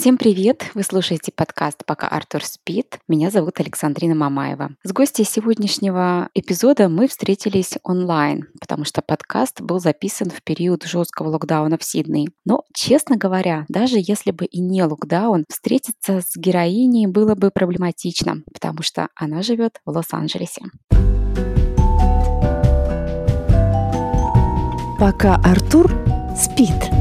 Всем привет! Вы слушаете подкаст «Пока Артур спит». Меня зовут Александрина Мамаева. С гостей сегодняшнего эпизода мы встретились онлайн, потому что подкаст был записан в период жесткого локдауна в Сиднее. Но, честно говоря, даже если бы и не локдаун, встретиться с героиней было бы проблематично, потому что она живет в Лос-Анджелесе. Пока Артур спит.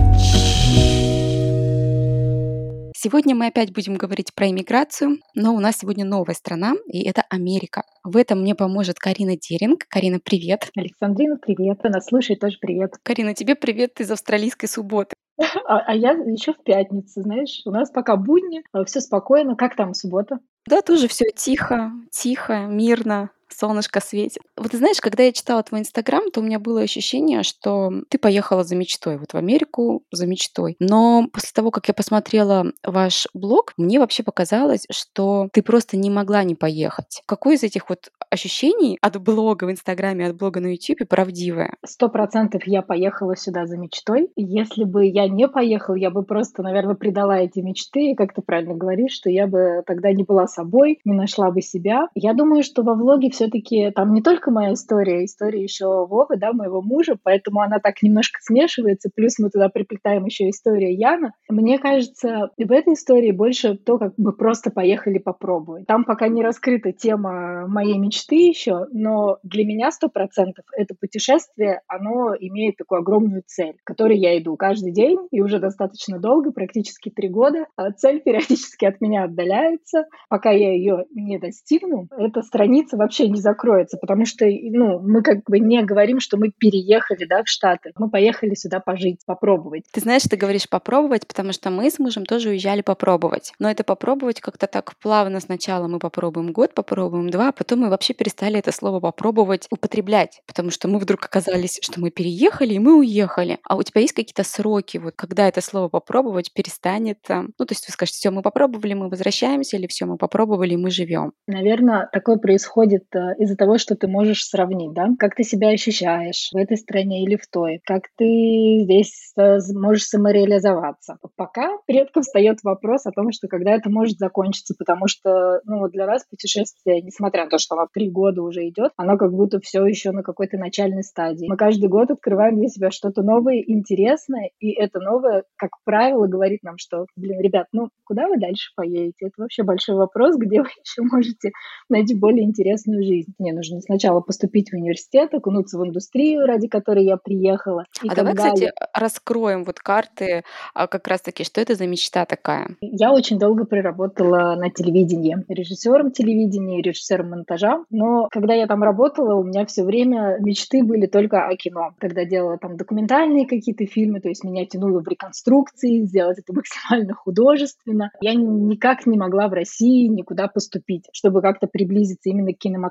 Сегодня мы опять будем говорить про иммиграцию, но у нас сегодня новая страна, и это Америка. В этом мне поможет Карина Деринг. Карина, привет. Александрина, привет. Она слушает тоже привет. Карина, тебе привет из австралийской субботы. А, а я еще в пятницу, знаешь, у нас пока будни, а все спокойно. Как там суббота? Да, тоже все тихо, тихо, мирно солнышко светит. Вот ты знаешь, когда я читала твой инстаграм, то у меня было ощущение, что ты поехала за мечтой, вот в Америку за мечтой. Но после того, как я посмотрела ваш блог, мне вообще показалось, что ты просто не могла не поехать. Какое из этих вот ощущений от блога в инстаграме, от блога на ютубе правдивое? Сто процентов я поехала сюда за мечтой. Если бы я не поехала, я бы просто, наверное, предала эти мечты. И как ты правильно говоришь, что я бы тогда не была собой, не нашла бы себя. Я думаю, что во влоге все-таки там не только моя история, история еще Вовы, да, моего мужа, поэтому она так немножко смешивается, плюс мы туда приплетаем еще историю Яна. Мне кажется, в этой истории больше то, как бы просто поехали попробовать. Там пока не раскрыта тема моей мечты еще, но для меня сто процентов это путешествие, оно имеет такую огромную цель, к которой я иду каждый день и уже достаточно долго, практически три года. А цель периодически от меня отдаляется. Пока я ее не достигну, эта страница вообще не закроется, потому что ну, мы как бы не говорим, что мы переехали да, в Штаты. Мы поехали сюда пожить, попробовать. Ты знаешь, ты говоришь попробовать, потому что мы с мужем тоже уезжали попробовать. Но это попробовать как-то так плавно сначала мы попробуем год, попробуем два, а потом мы вообще перестали это слово попробовать употреблять, потому что мы вдруг оказались, что мы переехали и мы уехали. А у тебя есть какие-то сроки, вот когда это слово попробовать перестанет? Ну, то есть вы скажете, все, мы попробовали, мы возвращаемся, или все, мы попробовали, мы живем? Наверное, такое происходит э, из-за того, что ты можешь сравнить, да, как ты себя ощущаешь в этой стране или в той, как ты здесь э, можешь самореализоваться. Пока редко встает вопрос о том, что когда это может закончиться, потому что, ну, для нас путешествие, несмотря на то, что оно три года уже идет, оно как будто все еще на какой-то начальной стадии. Мы каждый год открываем для себя что-то новое, интересное, и это новое, как правило, говорит нам, что, блин, ребят, ну, куда вы дальше поедете? Это вообще большой вопрос, где вы еще можете найти более интересную жизнь. Мне нужно сначала поступить в университет, окунуться в индустрию, ради которой я приехала. А давай, далее... кстати, раскроем вот карты а как раз-таки, что это за мечта такая? Я очень долго проработала на телевидении, режиссером телевидения, режиссером монтажа, но когда я там работала, у меня все время мечты были только о кино. Когда делала там документальные какие-то фильмы, то есть меня тянуло в реконструкции, сделать это максимально художественно. Я никак не могла в России никуда поступить, чтобы как-то приблизиться именно к кинематографу,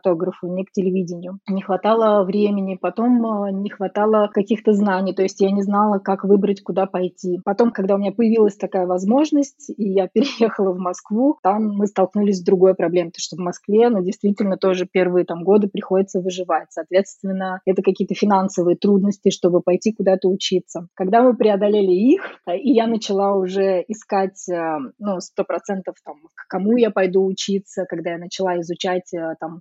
не к телевидению. Не хватало времени, потом э, не хватало каких-то знаний, то есть я не знала, как выбрать, куда пойти. Потом, когда у меня появилась такая возможность, и я переехала в Москву, там мы столкнулись с другой проблемой, потому что в Москве, ну, действительно, тоже первые там годы приходится выживать. Соответственно, это какие-то финансовые трудности, чтобы пойти куда-то учиться. Когда мы преодолели их, э, и я начала уже искать, э, ну, сто процентов там, к кому я пойду учиться, когда я начала изучать там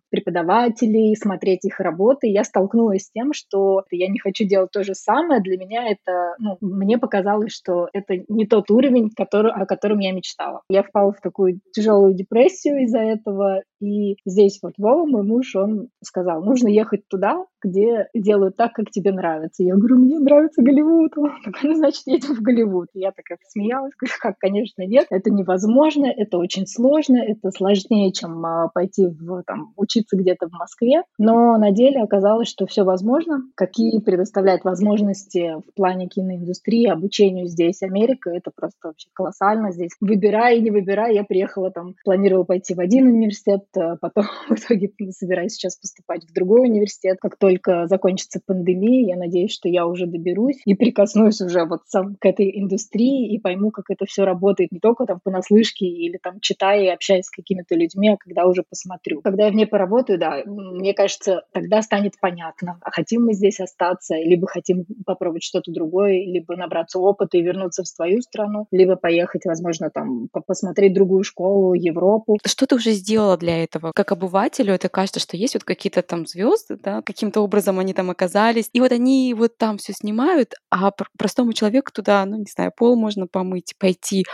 смотреть их работы, я столкнулась с тем, что я не хочу делать то же самое. Для меня это, ну, мне показалось, что это не тот уровень, который, о котором я мечтала. Я впала в такую тяжелую депрессию из-за этого, и здесь вот Вова, мой муж, он сказал, нужно ехать туда, где делают так, как тебе нравится. Я говорю, мне нравится Голливуд. Он такой, ну, значит, едем в Голливуд. Я такая посмеялась, говорю, как, конечно, нет, это невозможно, это очень сложно, это сложнее, чем а, пойти в, там, учиться где-то в Москве. Но на деле оказалось, что все возможно. Какие предоставляет возможности в плане киноиндустрии, обучению здесь Америка, это просто вообще колоссально здесь. Выбирая и не выбирая, я приехала там, планировала пойти в один университет, потом в итоге собираюсь сейчас поступать в другой университет. Как только закончится пандемия, я надеюсь, что я уже доберусь и прикоснусь уже вот сам к этой индустрии и пойму, как это все работает не только там понаслышке или там читая и общаясь с какими-то людьми, а когда уже посмотрю. Когда я в ней поработаю, да, мне кажется, тогда станет понятно, а хотим мы здесь остаться, либо хотим попробовать что-то другое, либо набраться опыта и вернуться в свою страну, либо поехать, возможно, там посмотреть другую школу, Европу. Что ты уже сделала для этого? Как обывателю это кажется, что есть вот какие-то там звезды, да, каким-то образом они там оказались, и вот они вот там все снимают, а простому человеку туда, ну, не знаю, пол можно помыть, пойти.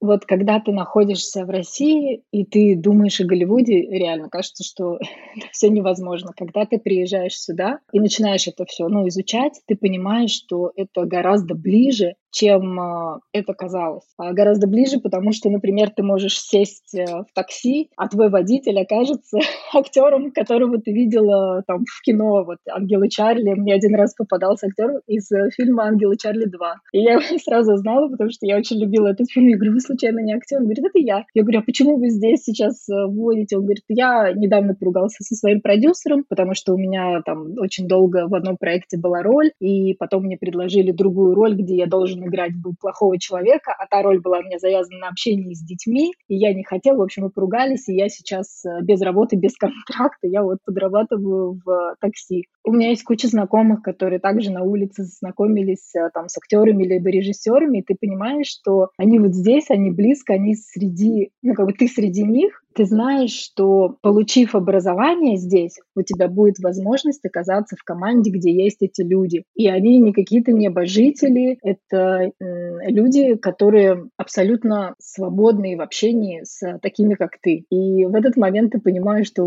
Вот когда ты находишься в России, и ты думаешь о Голливуде, реально кажется, что все невозможно. Когда ты приезжаешь сюда и начинаешь это все ну, изучать, ты понимаешь, что это гораздо ближе чем а, это казалось. А гораздо ближе, потому что, например, ты можешь сесть э, в такси, а твой водитель окажется актером, которого ты видела там в кино. Вот «Ангелы Чарли». Мне один раз попадался актер из э, фильма «Ангелы Чарли 2». И я его сразу знала, потому что я очень любила этот фильм. Я говорю, вы случайно не актер? Он говорит, это я. Я говорю, а почему вы здесь сейчас э, вводите? Он говорит, я недавно поругался со своим продюсером, потому что у меня там очень долго в одном проекте была роль, и потом мне предложили другую роль, где я должен должен играть был плохого человека, а та роль была мне завязана на общении с детьми, и я не хотела, в общем, мы поругались, и я сейчас э, без работы, без контракта, я вот подрабатываю в такси. У меня есть куча знакомых, которые также на улице знакомились э, там с актерами либо режиссерами, и ты понимаешь, что они вот здесь, они близко, они среди, ну, как бы ты среди них, ты знаешь, что получив образование здесь, у тебя будет возможность оказаться в команде, где есть эти люди. И они не какие-то небожители, это люди, которые абсолютно свободные в общении с такими, как ты. И в этот момент ты понимаешь, что,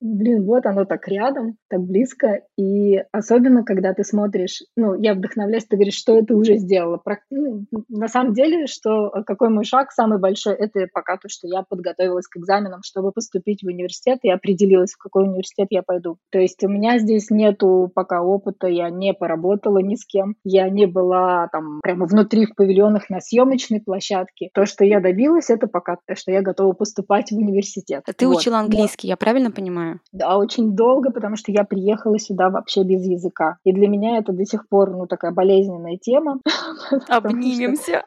блин, вот оно так рядом, так близко. И особенно, когда ты смотришь, ну, я вдохновляюсь, ты говоришь, что это уже сделала. Ну, на самом деле, что какой мой шаг самый большой, это пока то, что я подготовилась к экзаменам, чтобы поступить в университет, и определилась, в какой университет я пойду. То есть у меня здесь нету пока опыта, я не поработала ни с кем, я не была там прямо внутри в павильонах на съемочной площадке. То, что я добилась, это пока то, что я готова поступать в университет. А ты вот. учила английский, я правильно понимаю? Да, очень долго, потому что я приехала сюда вообще без языка. И для меня это до сих пор, ну, такая болезненная тема. Обнимемся.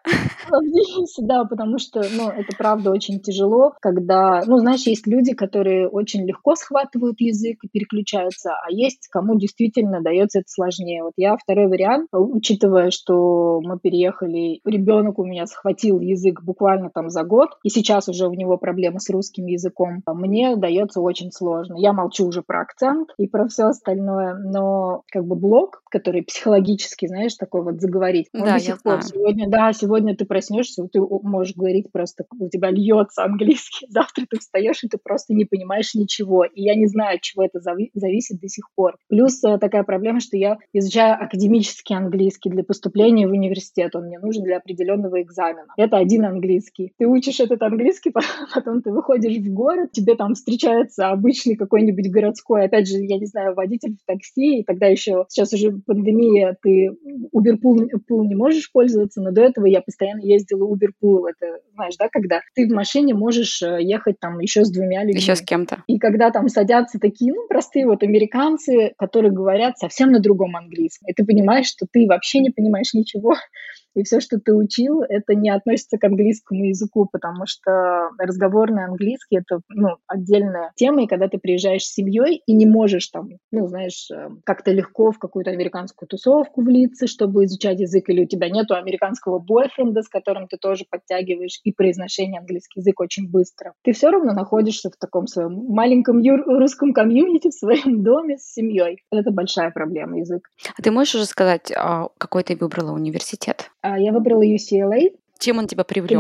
Обнимемся, да, потому что, ну, это правда очень тяжело, когда, ну, знаешь, есть люди, которые очень легко схватывают язык и переключаются, а есть кому действительно дается это сложнее. Вот я второй вариант, учитывая, что мы переехали, ребенок у меня схватил язык буквально там за год, и сейчас уже у него проблемы с русским языком, мне дается очень сложно. Я молчу уже про акцент и про все остальное, но как бы блок, который психологически, знаешь, такой вот заговорить, он да, до сих пор сегодня, да, сегодня ты проснешься, ты можешь говорить просто, у тебя льется английский, завтра ты встаешь, и ты просто не понимаешь ничего. И я не знаю, от чего это зави- зависит до сих пор. Плюс э, такая проблема, что я изучаю академический английский для поступления в университет. Он мне нужен для определенного экзамена. Это один английский. Ты учишь этот английский, потом ты выходишь в город, тебе там встречается обычный какой-нибудь городской, опять же, я не знаю, водитель в такси, и тогда еще, сейчас уже пандемия, ты Uber Pool не можешь пользоваться, но до этого я постоянно ездила Uber Pool. Это, знаешь, да, когда ты в машине можешь э, ехать там еще с двумя людьми. Еще с кем-то. И когда там садятся такие, ну, простые вот американцы, которые говорят совсем на другом английском, и ты понимаешь, что ты вообще не понимаешь ничего, и все, что ты учил, это не относится к английскому языку, потому что разговорный английский — это ну, отдельная тема, и когда ты приезжаешь с семьей и не можешь там, ну, знаешь, э, как-то легко в какую-то американскую тусовку влиться, чтобы изучать язык, или у тебя нету американского бойфренда, с которым ты тоже подтягиваешь, и произношение английский язык очень быстро. Ты все равно находишься в таком своем маленьком русском комьюнити, в своем доме с семьей. Это большая проблема язык. А ты можешь уже сказать, а, какой ты выбрала университет? А, я выбрала UCLA. Чем он тебя привлек?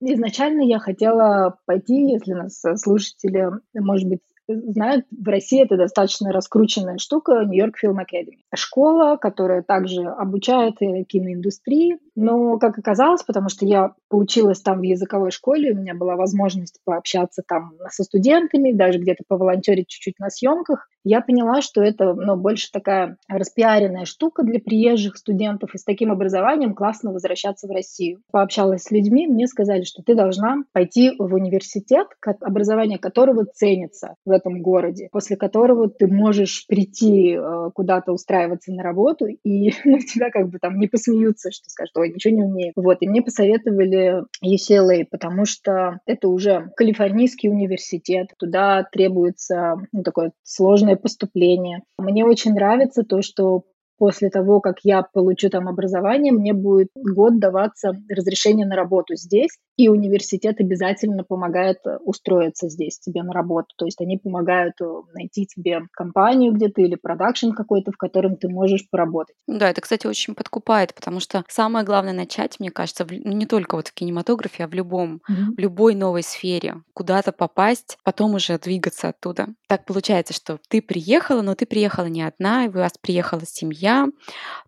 Изначально я хотела пойти, если нас слушатели, может быть, знают, в России это достаточно раскрученная штука, Нью-Йорк Film Academy. Школа, которая также обучает киноиндустрии, но, как оказалось, потому что я поучилась там в языковой школе, у меня была возможность пообщаться там со студентами, даже где-то поволонтерить чуть-чуть на съемках, Я поняла, что это ну, больше такая распиаренная штука для приезжих студентов, и с таким образованием классно возвращаться в Россию. Пообщалась с людьми, мне сказали, что ты должна пойти в университет, образование которого ценится в этом городе, после которого ты можешь прийти э, куда-то устраиваться на работу, и ну, тебя как бы там не посмеются, что скажут, ой, ничего не умею. Вот, и мне посоветовали UCLA, потому что это уже калифорнийский университет, туда требуется ну, такое сложное поступление. Мне очень нравится то, что после того, как я получу там образование, мне будет год даваться разрешение на работу здесь, и университет обязательно помогает э, устроиться здесь тебе на работу. То есть они помогают э, найти тебе компанию где-то или продакшн какой-то, в котором ты можешь поработать. Да, это, кстати, очень подкупает, потому что самое главное начать, мне кажется, в, ну, не только вот в кинематографе, а в любом, mm-hmm. в любой новой сфере, куда-то попасть, потом уже двигаться оттуда. Так получается, что ты приехала, но ты приехала не одна, и у вас приехала семья, семья,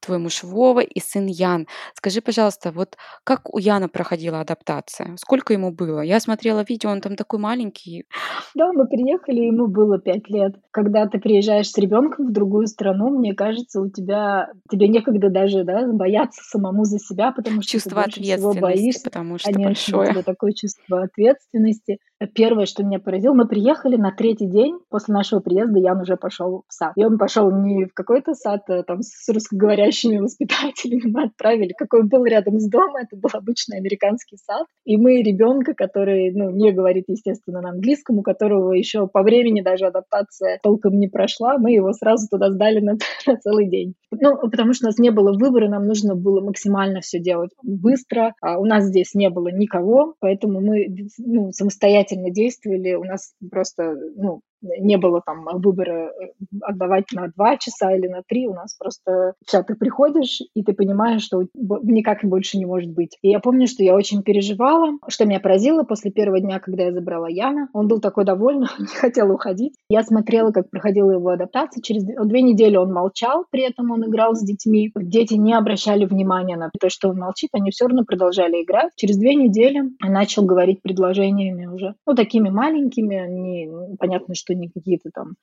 твой муж Вова и сын Ян. Скажи, пожалуйста, вот как у Яна проходила адаптация? Сколько ему было? Я смотрела видео, он там такой маленький. Да, мы приехали, ему было пять лет. Когда ты приезжаешь с ребенком в другую страну, мне кажется, у тебя тебе некогда даже да, бояться самому за себя, потому что чувство ты ответственности, боишься, потому что Конечно, большое. такое чувство ответственности. Первое, что меня поразило, мы приехали на третий день после нашего приезда, Ян уже пошел в сад. И он пошел не в какой-то сад а, там с русскоговорящими воспитателями, мы отправили, какой был рядом с домом, это был обычный американский сад. И мы ребенка, который, ну, не говорит, естественно, на английском, у которого еще по времени даже адаптация толком не прошла, мы его сразу туда сдали на, на целый день. Ну, потому что у нас не было выбора, нам нужно было максимально все делать быстро. А у нас здесь не было никого, поэтому мы ну, самостоятельно действовали. У нас просто ну, не было там выбора э, отдавать на два часа или на три, у нас просто все, ты приходишь, и ты понимаешь, что никак больше не может быть. И я помню, что я очень переживала, что меня поразило после первого дня, когда я забрала Яна. Он был такой довольный, не хотел уходить. Я смотрела, как проходила его адаптация. Через две недели он молчал, при этом он играл с детьми. Дети не обращали внимания на то, что он молчит, они все равно продолжали играть. Через две недели он начал говорить предложениями уже, ну, такими маленькими, не, понятно, что не какие-то там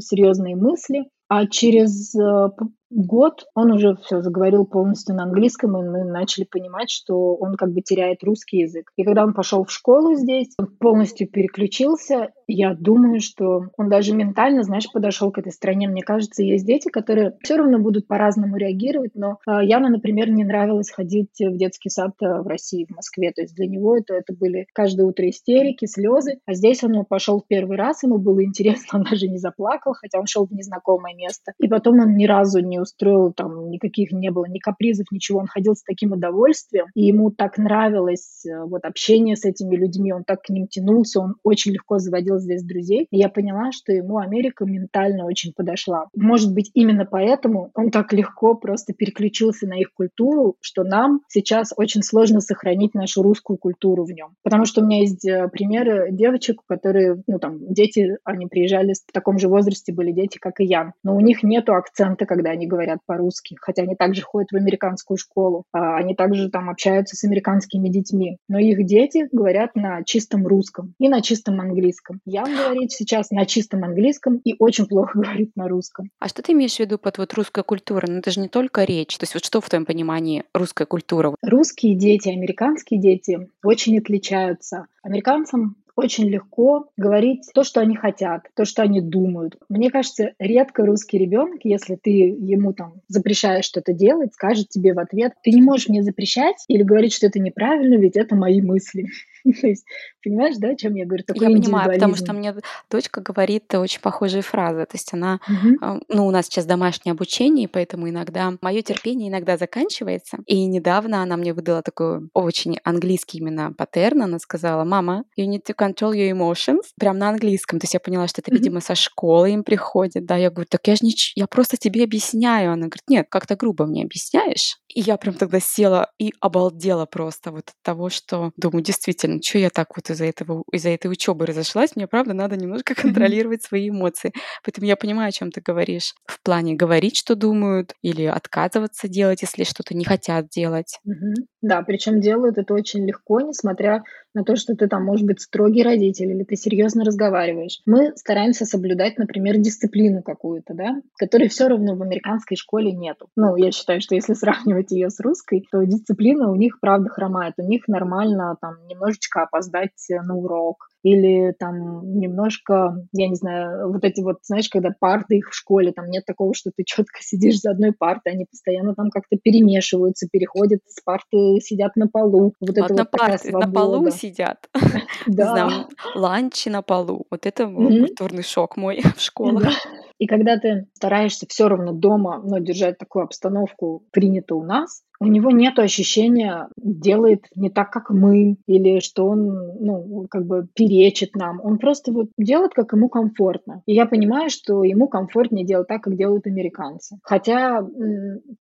серьезные мысли. А через э, год он уже все заговорил полностью на английском, и мы начали понимать, что он как бы теряет русский язык. И когда он пошел в школу здесь, он полностью переключился. Я думаю, что он даже ментально, знаешь, подошел к этой стране. Мне кажется, есть дети, которые все равно будут по-разному реагировать, но э, Яна, например, не нравилось ходить в детский сад э, в России, в Москве. То есть для него это, это были каждое утро истерики, слезы. А здесь он пошел в первый раз, ему было интересно, он даже не заплакал, хотя он шел в незнакомое место. И потом он ни разу не устроил там никаких не было ни капризов, ничего. Он ходил с таким удовольствием, и ему так нравилось э, вот общение с этими людьми, он так к ним тянулся, он очень легко заводил здесь друзей. И я поняла, что ему Америка ментально очень подошла. Может быть, именно поэтому он так легко просто переключился на их культуру, что нам сейчас очень сложно сохранить нашу русскую культуру в нем. Потому что у меня есть э, примеры девочек, которые, ну там, дети, они приезжали в таком же возрасте, были дети, как и я. Но у них нету акцента, когда они говорят по-русски, хотя они также ходят в американскую школу, а они также там общаются с американскими детьми, но их дети говорят на чистом русском и на чистом английском. Я говорит сейчас на чистом английском и очень плохо говорит на русском. А что ты имеешь в виду под вот русская культура? Ну это же не только речь. То есть вот что в твоем понимании русская культура? Русские дети, американские дети очень отличаются. Американцам очень легко говорить то, что они хотят, то, что они думают. Мне кажется, редко русский ребенок, если ты ему там запрещаешь что-то делать, скажет тебе в ответ, ты не можешь мне запрещать или говорить, что это неправильно, ведь это мои мысли. То есть, понимаешь, да, о чем я говорю? Такой я понимаю, потому что мне дочка говорит очень похожие фразы. То есть она, угу. ну, у нас сейчас домашнее обучение, поэтому иногда мое терпение иногда заканчивается. И недавно она мне выдала такой очень английский именно паттерн. Она сказала, мама, you need to control your emotions. Прям на английском. То есть я поняла, что это, угу. видимо, со школы им приходит. Да, я говорю, так я же не... Я просто тебе объясняю. Она говорит, нет, как-то грубо мне объясняешь. И я прям тогда села и обалдела просто вот от того, что думаю, действительно, что я так вот из-за этого, из-за этой учебы разошлась, мне правда надо немножко контролировать свои эмоции. Поэтому я понимаю, о чем ты говоришь. В плане говорить, что думают, или отказываться делать, если что-то не хотят делать. Мгм. Да, причем делают это очень легко, несмотря на то, что ты там, может быть, строгий родитель или ты серьезно разговариваешь. Мы стараемся соблюдать, например, дисциплину какую-то, да, которой все равно в американской школе нету. Ну, я считаю, что если сравнивать ее с русской, то дисциплина у них, правда, хромает. У них нормально там немножечко опоздать на урок, или там немножко, я не знаю, вот эти вот, знаешь, когда парты их в школе, там нет такого, что ты четко сидишь за одной партой, они постоянно там как-то перемешиваются, переходят с парты, сидят на полу. Вот Ладно, это вот парты на полу сидят. Да. ланчи на полу. Вот это культурный шок мой в школах. И когда ты стараешься все равно дома, ну, держать такую обстановку, принято у нас, у него нет ощущения, делает не так, как мы, или что он, ну, как бы перечит нам. Он просто вот делает, как ему комфортно. И я понимаю, что ему комфортнее делать так, как делают американцы. Хотя,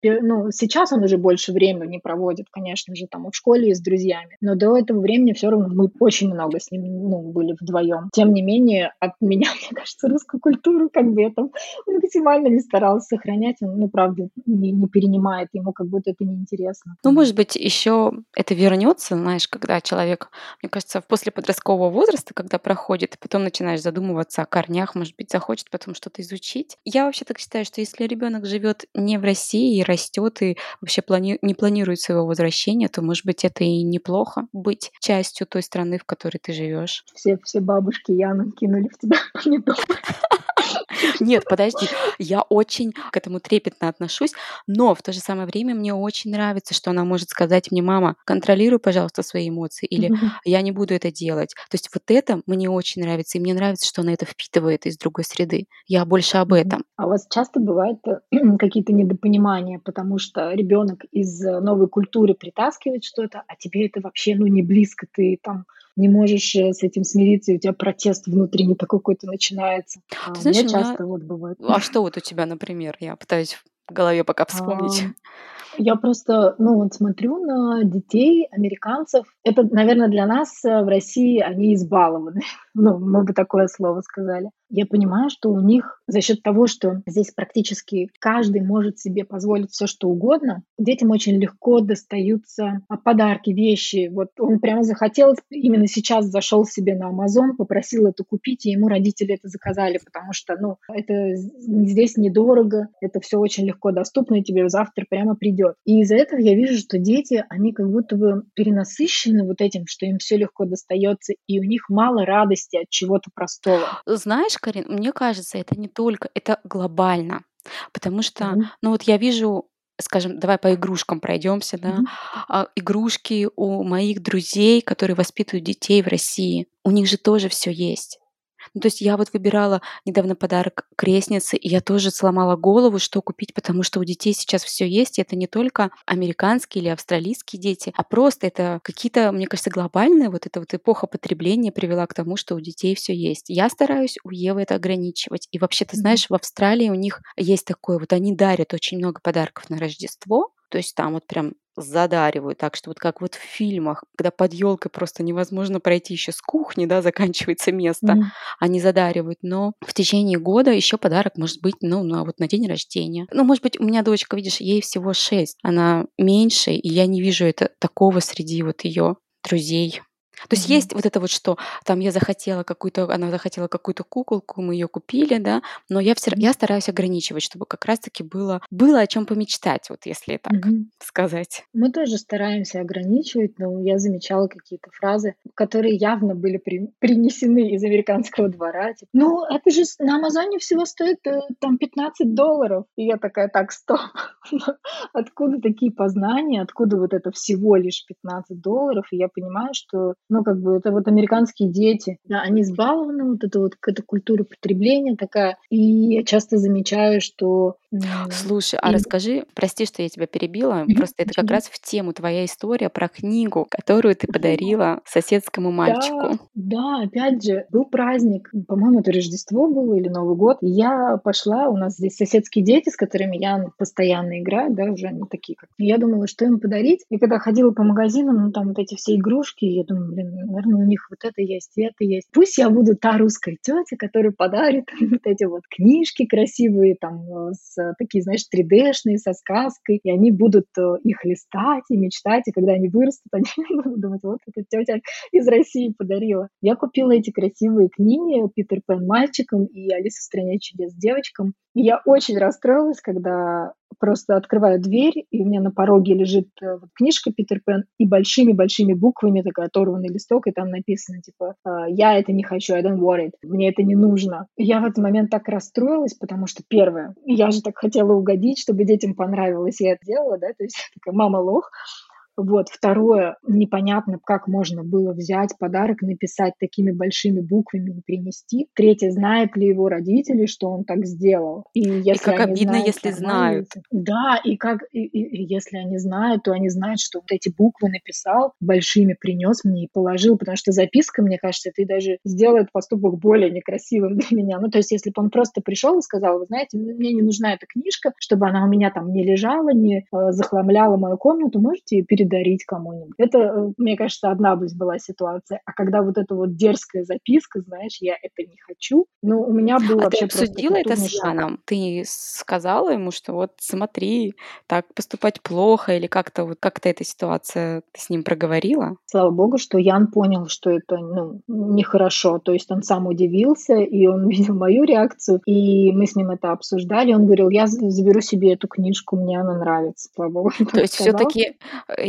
ну, сейчас он уже больше времени проводит, конечно же, там в школе, и с друзьями. Но до этого времени все равно мы очень много с ним, ну, были вдвоем. Тем не менее, от меня, мне кажется, русскую культуру, как бы я там максимально не старалась сохранять. Он, ну, правда, не, не перенимает, ему как будто это неинтересно. Ну, может быть, еще это вернется, знаешь, когда человек, мне кажется, после подросткового возраста, когда проходит, и потом начинаешь задумываться о корнях, может быть, захочет потом что-то изучить. Я вообще так считаю, что если ребенок живет не в России и растет и вообще плани- не планирует своего возвращения, то, может быть, это и неплохо быть частью той страны, в которой ты живешь. Все, все бабушки Яну кинули в тебя помидор. Нет, подожди, я очень к этому трепетно отношусь, но в то же самое время мне очень нравится, что она может сказать мне, мама, контролируй, пожалуйста, свои эмоции, или я не буду это делать. То есть вот это мне очень нравится, и мне нравится, что она это впитывает из другой среды. Я больше об этом. А у вас часто бывают э, какие-то недопонимания, потому что ребенок из э, новой культуры притаскивает что-то, а тебе это вообще ну не близко, ты там не можешь э, с этим смириться, и у тебя протест внутренний такой какой-то начинается. А, Ты у знаешь, меня у меня... часто вот бывает. А что вот у тебя, например? Я пытаюсь в голове пока вспомнить. Я просто, ну, вот смотрю на детей американцев. Это, наверное, для нас э, в России они избалованы. Ну, мы бы такое слово сказали. Я понимаю, что у них за счет того, что здесь практически каждый может себе позволить все, что угодно, детям очень легко достаются а, подарки, вещи. Вот он прямо захотел, именно сейчас зашел себе на Amazon, попросил это купить, и ему родители это заказали, потому что, ну, это здесь недорого, это все очень легко доступно, и тебе завтра прямо придет. И из-за этого я вижу, что дети, они как будто бы перенасыщены вот этим, что им все легко достается, и у них мало радости от чего-то простого. Знаешь, Карин, мне кажется, это не только, это глобально. Потому что, Мгм. ну вот я вижу, скажем, давай по игрушкам пройдемся, да, а, игрушки у моих друзей, которые воспитывают детей в России, у них же тоже все есть. Ну, то есть я вот выбирала недавно подарок крестнице, и я тоже сломала голову, что купить, потому что у детей сейчас все есть, и это не только американские или австралийские дети, а просто это какие-то, мне кажется, глобальные, вот эта вот эпоха потребления привела к тому, что у детей все есть. Я стараюсь у Евы это ограничивать. И вообще, ты знаешь, в Австралии у них есть такое, вот они дарят очень много подарков на Рождество, то есть там вот прям задаривают, так что вот как вот в фильмах, когда под елкой просто невозможно пройти еще с кухни, да, заканчивается место, Мгм. они задаривают, но в течение года еще подарок может быть, ну, ну, а вот на день рождения. Ну, может быть, у меня дочка, видишь, ей всего 6, она меньше, и я не вижу это такого среди вот ее друзей. То есть есть вот это вот что, там я захотела какую-то, она захотела какую-то куколку, мы ее купили, да, но я все, я стараюсь ограничивать, чтобы как раз-таки было, было о чем помечтать, вот если так Мгм. сказать. Мы тоже стараемся ограничивать, но я замечала какие-то фразы, которые явно были при- принесены из американского двора. Типа, ну, это же на Амазоне всего стоит э, там 15 долларов. И я такая, так, стоп. Откуда такие познания? Откуда вот это всего лишь 15 долларов? И я понимаю, что, ну, как бы это вот американские дети, да, они избалованы, вот это вот какая-то культура потребления такая. И я часто замечаю, что Слушай, а И расскажи, прости, что я тебя перебила, Мгм. просто это как раз в тему твоя история про книгу, которую ты подарила соседскому Да, мальчику. да, опять же, был праздник, по-моему, это Рождество было или Новый год. Я пошла, у нас здесь соседские дети, с которыми я ну, постоянно играю, да, уже они такие как. Я думала, что им подарить. И когда ходила по магазинам, ну там вот эти все игрушки, я думаю, блин, наверное, у них вот это есть, и это есть. Пусть я буду та русская тетя, которая подарит вот эти вот книжки красивые, там, э, с такие, знаешь, 3D-шные, со сказкой, и они будут э, их листать и мечтать, и когда они вырастут, они будут думать, вот эта тетя из России подарила. Я купила эти красивые книги «Питер Пен мальчикам» и «Алиса в стране чудес девочкам». И я очень расстроилась, когда просто открываю дверь, и у меня на пороге лежит э, вот книжка «Питер Пен» и большими-большими буквами такой оторванный листок, и там написано, типа, «А, «Я это не хочу, I don't it, мне это не нужно». Я в этот момент так расстроилась, потому что, первое, я же так хотела угодить, чтобы детям понравилось, я это делала, да, то есть такая мама лох, вот. Второе, непонятно, как можно было взять подарок, написать такими большими буквами и принести. Третье, знают ли его родители, что он так сделал. И И если как они обидно, знают, если знают. Да, и как и, и- и если они знают, то они знают, что вот эти буквы написал, большими принес мне и положил, потому что записка, мне кажется, и даже сделает поступок более некрасивым для меня. Ну, то есть, если бы он просто пришел и сказал, вы знаете, мне не нужна эта книжка, чтобы она у меня там не лежала, не э, захламляла мою комнату, можете ее передарить кому-нибудь. Это, э, мне кажется, одна бы была ситуация. А когда вот эта вот дерзкая записка, знаешь, я это не хочу, ну, у меня был А ты вообще просто обсудила это с. Яном? Ты сказала ему, что вот смотри, так поступать плохо, или как-то вот как-то эта ситуация ты с ним проговорила? Слава богу, что Ян понял, что это ну, нехорошо. То есть он сам удивился, и он видел мою реакцию, и мы с ним это обсуждали. Он говорил, я заберу себе эту книжку, мне она нравится. Слава богу, То есть все-таки,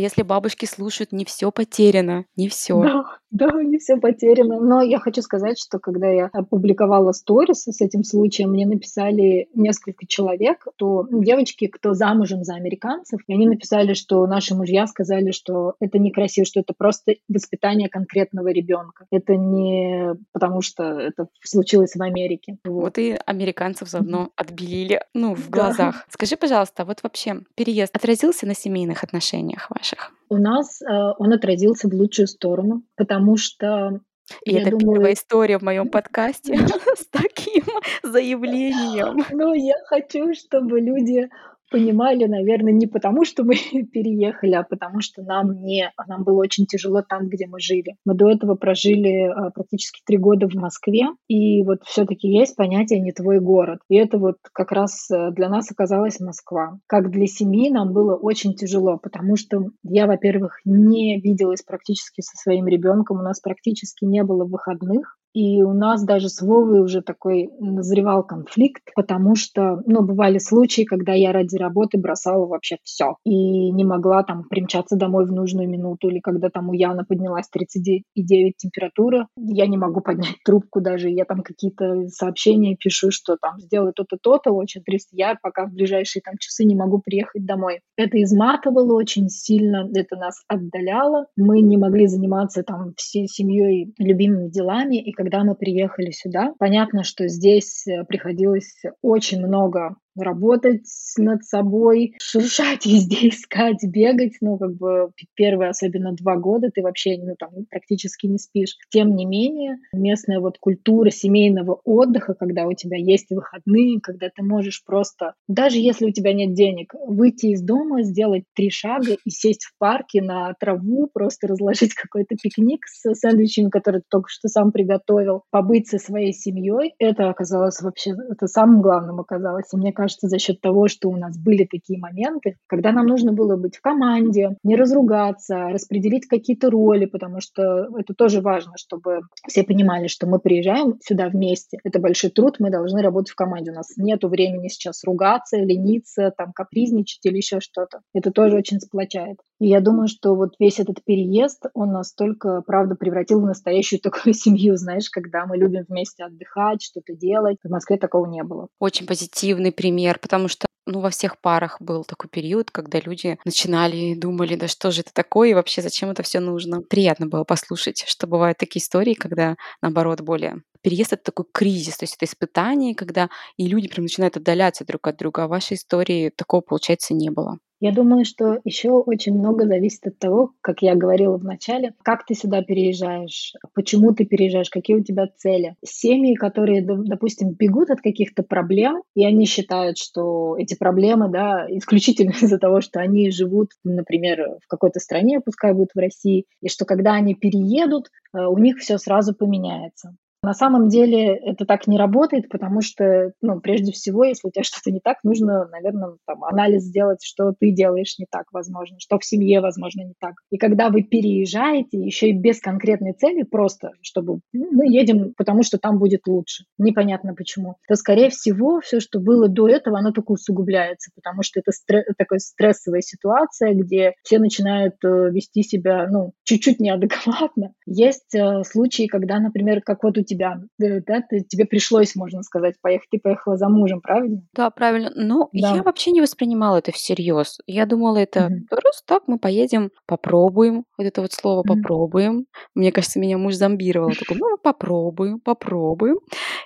если бабушки слушают, не все потеряно, не все. Да, да, не все потеряно. Но я хочу сказать, что когда я опубликовала сторис с этим случаем, мне написали несколько человек, то девочки, кто замужем за американцев, и они написали, что наши мужья сказали, что это некрасиво, что это просто воспитание конкретного ребенка. Это не потому, что это случилось в Америке. Вот. Вот и американцев заодно отбелили, ну, в Да. глазах. Скажи, пожалуйста, вот вообще переезд отразился на семейных отношениях ваших? У нас э, он отразился в лучшую сторону, потому что И я это думаю, первая история в моем подкасте с таким заявлением. Ну, я хочу, чтобы люди понимали, наверное, не потому, что мы переехали, а потому что нам не, нам было очень тяжело там, где мы жили. Мы до этого прожили а, практически три года в Москве, и вот все-таки есть понятие «не твой город». И это вот как раз э, для нас оказалась Москва. Как для семьи нам было очень тяжело, потому что я, во-первых, не виделась практически со своим ребенком, у нас практически не было выходных, и у нас даже с Вовой уже такой назревал конфликт, потому что, ну, бывали случаи, когда я ради работы бросала вообще все и не могла там примчаться домой в нужную минуту, или когда там у Яна поднялась 39,9 температура, я не могу поднять трубку даже, я там какие-то сообщения пишу, что там сделай то-то, то-то, очень тряс, я пока в ближайшие там часы не могу приехать домой. Это изматывало очень сильно, это нас отдаляло, мы не могли заниматься там всей семьей любимыми делами, и когда мы приехали сюда, понятно, что здесь э, приходилось очень много работать над собой, шуршать везде, искать, бегать, ну, как бы первые, особенно два года, ты вообще, ну, там, практически не спишь. Тем не менее, местная вот культура семейного отдыха, когда у тебя есть выходные, когда ты можешь просто, даже если у тебя нет денег, выйти из дома, сделать три шага и сесть в парке на траву, просто разложить какой-то пикник с сэндвичами, которые ты только что сам приготовил, побыть со своей семьей, это оказалось вообще, это самым главным оказалось. И мне кажется, за счет того, что у нас были такие моменты, когда нам нужно было быть в команде, не разругаться, распределить какие-то роли, потому что это тоже важно, чтобы все понимали, что мы приезжаем сюда вместе. Это большой труд, мы должны работать в команде. У нас нет времени сейчас ругаться, лениться, там, капризничать или еще что-то. Это тоже очень сплочает. И я думаю, что вот весь этот переезд, он настолько, правда, превратил в настоящую такую семью, знаешь, когда мы любим вместе отдыхать, что-то делать. В Москве такого не было. Очень позитивный пример, потому что ну, во всех парах был такой период, когда люди начинали и думали, да что же это такое, и вообще зачем это все нужно. Приятно было послушать, что бывают такие истории, когда, наоборот, более переезд — это такой кризис, то есть это испытание, когда и люди прям начинают отдаляться друг от друга. А в вашей истории такого, получается, не было. Я думаю, что еще очень много зависит от того, как я говорила в начале, как ты сюда переезжаешь, почему ты переезжаешь, какие у тебя цели. Семьи, которые, допустим, бегут от каких-то проблем, и они считают, что эти проблемы, да, исключительно из-за того, что они живут, например, в какой-то стране, пускай будут в России, и что когда они переедут, э, у них все сразу поменяется. На самом деле это так не работает, потому что, ну, прежде всего, если у тебя что-то не так, нужно, наверное, там, анализ сделать, что ты делаешь не так, возможно, что в семье, возможно, не так. И когда вы переезжаете, еще и без конкретной цели, просто чтобы ну, мы едем, потому что там будет лучше, непонятно почему, то, скорее всего, все, что было до этого, оно только усугубляется, потому что это стр- такая стрессовая ситуация, где все начинают э, вести себя, ну, чуть-чуть неадекватно. Есть э, случаи, когда, например, как вот у тебя тебя, да, ты, тебе пришлось, можно сказать, поехать, ты поехала за мужем, правильно? Да, правильно. Но да. я вообще не воспринимала это всерьез. Я думала, это угу. просто так мы поедем, попробуем. Вот это вот слово угу. попробуем. Мне кажется, меня муж зомбировал. Такой, ну, попробуем, попробуем.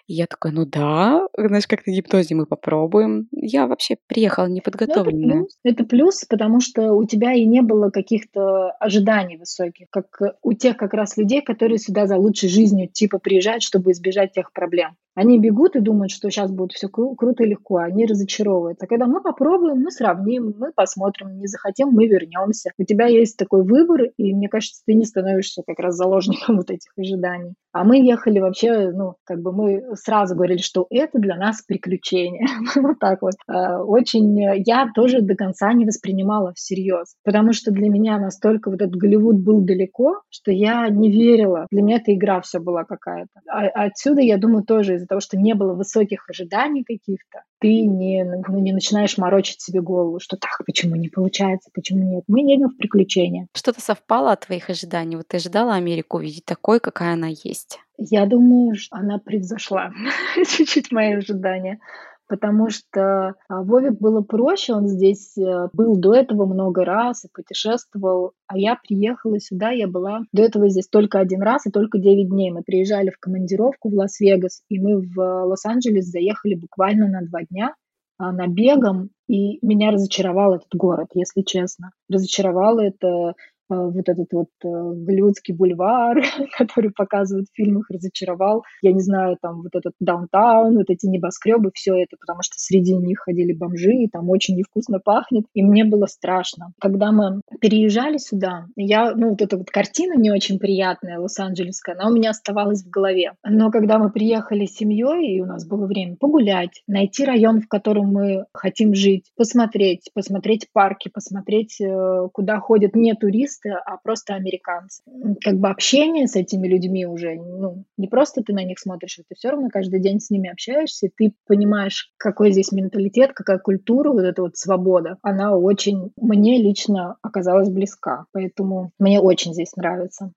И я такая, ну да, знаешь, как на гипнозе мы попробуем. Я вообще приехала неподготовленная. Ну, это, плюс, это плюс, потому что у тебя и не было каких-то ожиданий высоких, как у тех как раз людей, которые сюда за лучшей жизнью типа приезжают бежать, чтобы избежать тех проблем. Они бегут и думают, что сейчас будет все кру- круто и легко, они разочаровываются. А когда мы попробуем, мы сравним, мы посмотрим, не захотим, мы вернемся. У тебя есть такой выбор, и мне кажется, ты не становишься как раз заложником вот этих ожиданий. А мы ехали вообще, ну, как бы мы сразу говорили, что это для нас приключение. вот так вот. А, очень я тоже до конца не воспринимала всерьез, потому что для меня настолько вот этот Голливуд был далеко, что я не верила. Для меня это игра все была какая-то. А отсюда, я думаю, тоже из из-за того, что не было высоких ожиданий каких-то, ты не, ну, не начинаешь морочить себе голову, что так, почему не получается, почему нет. Мы едем в приключения. Что-то совпало от твоих ожиданий? Вот ты ожидала Америку увидеть такой, какая она есть? Я думаю, что она превзошла чуть-чуть мои ожидания потому что а, Вове было проще, он здесь э, был до этого много раз и путешествовал, а я приехала сюда, я была до этого здесь только один раз и только 9 дней. Мы приезжали в командировку в Лас-Вегас, и мы в Лос-Анджелес заехали буквально на два дня а, на бегом, и меня разочаровал этот город, если честно. Разочаровало это вот этот вот э, голливудский бульвар, который показывают в фильмах, разочаровал. Я не знаю, там вот этот даунтаун, вот эти небоскребы, все это, потому что среди них ходили бомжи, и там очень невкусно пахнет, и мне было страшно. Когда мы переезжали сюда, я, ну вот эта вот картина не очень приятная, лос-анджелесская, она у меня оставалась в голове. Но когда мы приехали с семьей, и у нас было время погулять, найти район, в котором мы хотим жить, посмотреть, посмотреть парки, посмотреть, э, куда ходят не туристы, туристы, а просто американцы. Как бы общение с этими людьми уже, ну, не просто ты на них смотришь, а ты все равно каждый день с ними общаешься, и ты понимаешь, какой здесь менталитет, какая культура, вот эта вот свобода, она очень мне лично оказалась близка, поэтому мне очень здесь нравится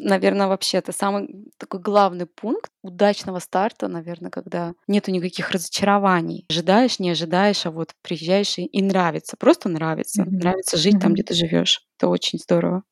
наверное, вообще это самый такой главный пункт удачного старта, наверное, когда нету никаких разочарований. Ожидаешь, не ожидаешь, а вот приезжаешь и, и нравится, просто нравится. Mm-hmm. Нравится жить mm-hmm. там, где ты живешь. Это очень здорово.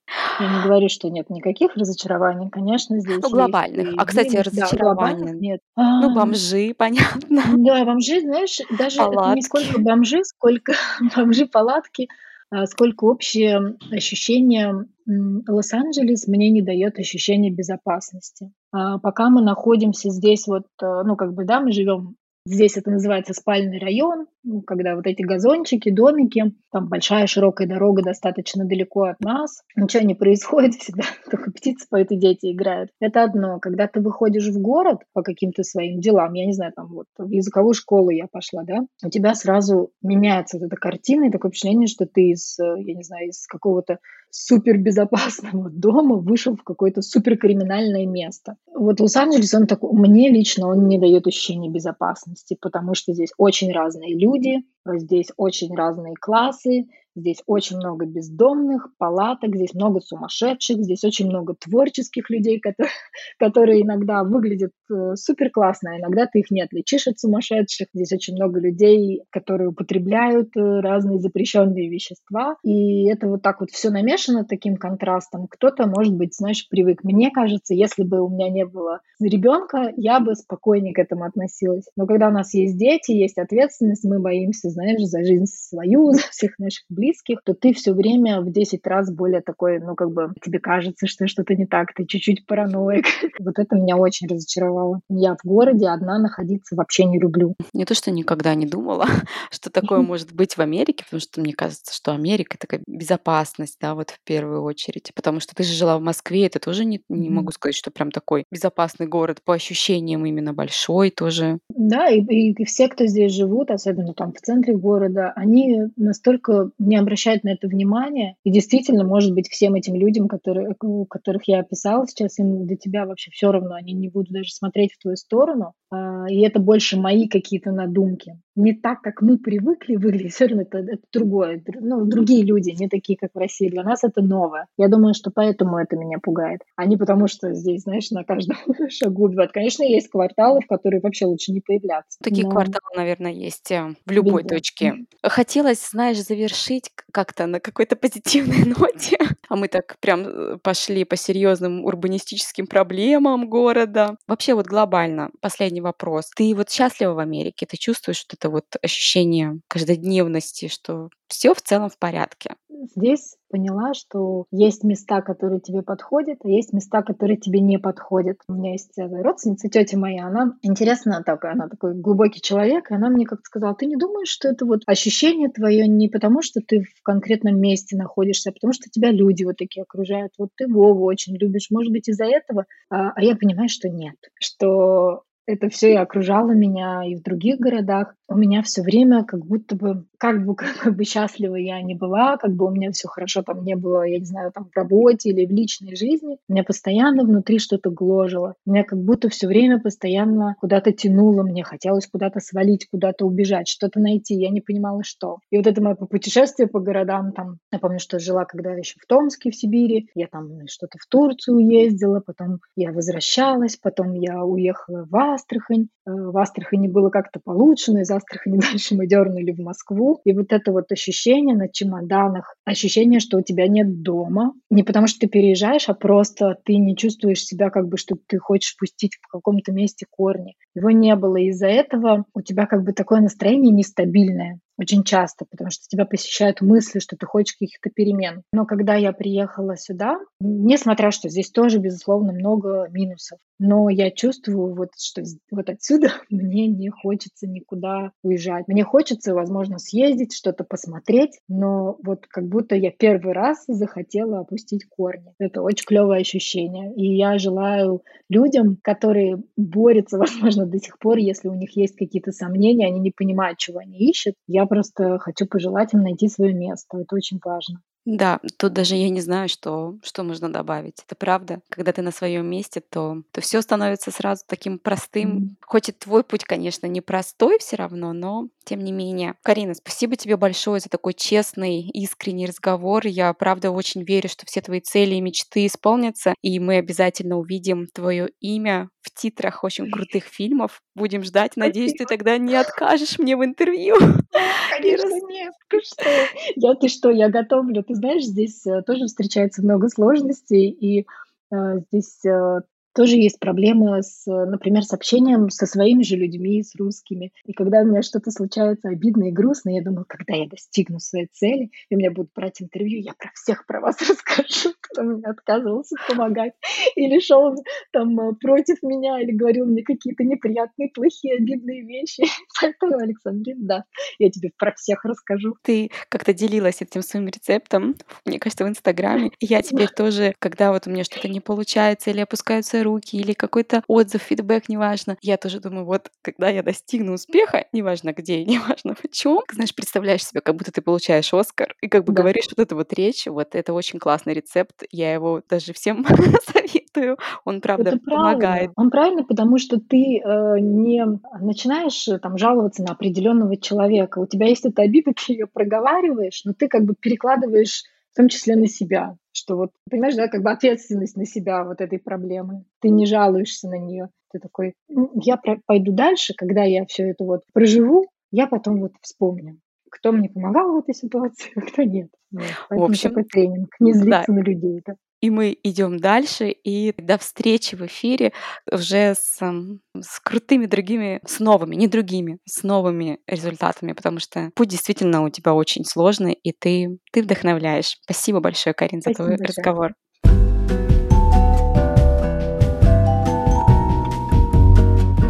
Я не говорю, что нет никаких разочарований, конечно, здесь. Ну, глобальных. Есть. А, кстати, разочарования. Да, нет. Ну, а. бомжи, понятно. Да, бомжи, знаешь, даже не сколько бомжи, сколько бомжи, палатки. А, сколько общее ощущение Лос-Анджелес мне не дает ощущения безопасности. А, пока мы находимся здесь, вот, э, ну, как бы, да, мы живем Здесь это называется спальный район, ну, когда вот эти газончики, домики, там большая широкая дорога достаточно далеко от нас, ничего не происходит всегда, только птицы поют и дети играют. Это одно. Когда ты выходишь в город по каким-то своим делам, я не знаю, там вот в языковую школу я пошла, да, у тебя сразу меняется вот эта картина и такое впечатление, что ты из, э, я не знаю, из какого-то супербезопасного дома вышел в какое-то суперкриминальное место. Вот Лос-Анджелес, он такой, мне лично он не дает ощущения безопасности, потому что здесь очень разные люди, здесь очень разные классы, Здесь очень много бездомных, палаток, здесь много сумасшедших, здесь очень много творческих людей, которые, которые иногда выглядят э, супер классно, а иногда ты их не отличишь от сумасшедших. Здесь очень много людей, которые употребляют э, разные запрещенные вещества. И это вот так вот все намешано таким контрастом. Кто-то, может быть, знаешь, привык. Мне кажется, если бы у меня не было ребенка, я бы спокойнее к этому относилась. Но когда у нас есть дети, есть ответственность, мы боимся, знаешь, за жизнь свою, за всех наших близких, то ты все время в 10 раз более такой, ну, как бы, тебе кажется, что что-то не так, ты чуть-чуть параноик. Вот это меня очень разочаровало. Я в городе одна находиться вообще не люблю. Не то, что никогда не думала, что такое может быть в Америке, потому что мне кажется, что Америка такая безопасность, да, вот в первую очередь. Потому что ты же жила в Москве, это тоже не, не могу сказать, что прям такой безопасный город по ощущениям именно большой тоже. Да, и, и все, кто здесь живут, особенно там в центре города, они настолько не обращают на это внимания. И действительно, может быть, всем этим людям, которые, которых я описала сейчас, им для тебя вообще все равно, они не будут даже смотреть в твою сторону. А, и это больше мои какие-то надумки. Не так, как мы привыкли выглядеть, все равно это, это другое. Ну, другие люди, не такие, как в России. Для нас это новое. Я думаю, что поэтому это меня пугает. А не потому, что здесь, знаешь, на каждом шагу убивают. Конечно, есть кварталы, в которые вообще лучше не появляться. Такие но... кварталы, наверное, есть э, в любой Везде. точке. Хотелось, знаешь, завершить как-то на какой-то позитивной ноте. А мы так прям э, пошли по серьезным урбанистическим проблемам города. Вообще вот глобально, последний вопрос. Ты вот счастлива в Америке? Ты чувствуешь что это вот ощущение каждодневности, что все в целом в порядке? Здесь поняла, что есть места, которые тебе подходят, а есть места, которые тебе не подходят. У меня есть родственница, тетя моя, она интересная такая, она такой глубокий человек, и она мне как-то сказала, ты не думаешь, что это вот ощущение твое не потому, что ты в конкретном месте находишься, а потому что тебя люди вот такие окружают. Вот ты Вову очень любишь, может быть, из-за этого, а, а я понимаю, что нет, что это все и окружало меня и в других городах. У меня все время как будто бы, как бы, как бы счастлива я не была, как бы у меня все хорошо там не было, я не знаю, там в работе или в личной жизни, меня постоянно внутри что-то гложило. Меня как будто все время постоянно куда-то тянуло, мне хотелось куда-то свалить, куда-то убежать, что-то найти, я не понимала, что. И вот это мое путешествие по городам, там, я помню, что жила когда еще в Томске, в Сибири, я там что-то в Турцию ездила, потом я возвращалась, потом я уехала в Астрахань. Э, в Астрахани было как-то получше, но из Астрахани дальше мы дернули в Москву. И вот это вот ощущение на чемоданах, ощущение, что у тебя нет дома, не потому что ты переезжаешь, а просто ты не чувствуешь себя как бы, что ты хочешь пустить в каком-то месте корни. Его не было. Из-за этого у тебя как бы такое настроение нестабильное очень часто, потому что тебя посещают мысли, что ты хочешь каких-то перемен. Но когда я приехала сюда, несмотря что здесь тоже, безусловно, много минусов, но я чувствую вот, что вот отсюда мне не хочется никуда уезжать. Мне хочется, возможно, съездить, что-то посмотреть, но вот как будто я первый раз захотела опустить корни. Это очень клевое ощущение. И я желаю людям, которые борются, возможно, до сих пор, если у них есть какие-то сомнения, они не понимают, чего они ищут. Я просто хочу пожелать им найти свое место. Это очень важно. Да, тут даже я не знаю, что, что можно добавить. Это правда. Когда ты на своем месте, то, то все становится сразу таким простым. Mm-hmm. Хоть и твой путь, конечно, непростой все равно, но тем не менее. Карина, спасибо тебе большое за такой честный, искренний разговор. Я правда очень верю, что все твои цели и мечты исполнятся, и мы обязательно увидим твое имя в титрах очень крутых фильмов. Будем ждать. Надеюсь, ты тогда не откажешь мне в интервью. Конечно, нет. Ты что? Я, ты что, я готовлю. Ты знаешь, здесь э, тоже встречается много сложностей, и э, здесь э, тоже есть проблемы с, например, с общением со своими же людьми, с русскими. И когда у меня что-то случается обидно и грустно, я думаю, когда я достигну своей цели, и меня будут брать интервью, я про всех про вас расскажу, кто мне отказывался помогать, или шел там э, против меня, или говорил мне какие-то неприятные, плохие, обидные вещи. Поэтому, Александрин, да, я тебе про всех расскажу. Ты как-то делилась этим своим рецептом, мне кажется, в Инстаграме. Я теперь тоже, когда вот у меня что-то не получается или опускаются руки или какой-то отзыв, фидбэк, неважно. Я тоже думаю, вот когда я достигну успеха, неважно где, неважно в чем, знаешь, представляешь себе, как будто ты получаешь Оскар, и как бы да. говоришь вот эту вот речь, вот это очень классный рецепт, я его даже всем советую, он правда это помогает. Он правильно, потому что ты э, не начинаешь э, там жаловаться на определенного человека, у тебя есть эта обида, ты ее проговариваешь, но ты как бы перекладываешь в том числе на себя, что вот, понимаешь, да, как бы ответственность на себя вот этой проблемы. Ты не жалуешься на нее. Ты такой, я пойду дальше, когда я все это вот проживу, я потом вот вспомню, кто мне помогал в этой ситуации, а кто нет. Вот. Поэтому в общем, такой тренинг, не злиться да. на людей. Да и мы идем дальше, и до встречи в эфире уже с, с крутыми другими, с новыми, не другими, с новыми результатами, потому что путь действительно у тебя очень сложный, и ты, ты вдохновляешь. Спасибо большое, Карин, за твой большое. разговор.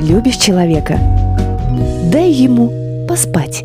Любишь человека? Дай ему поспать.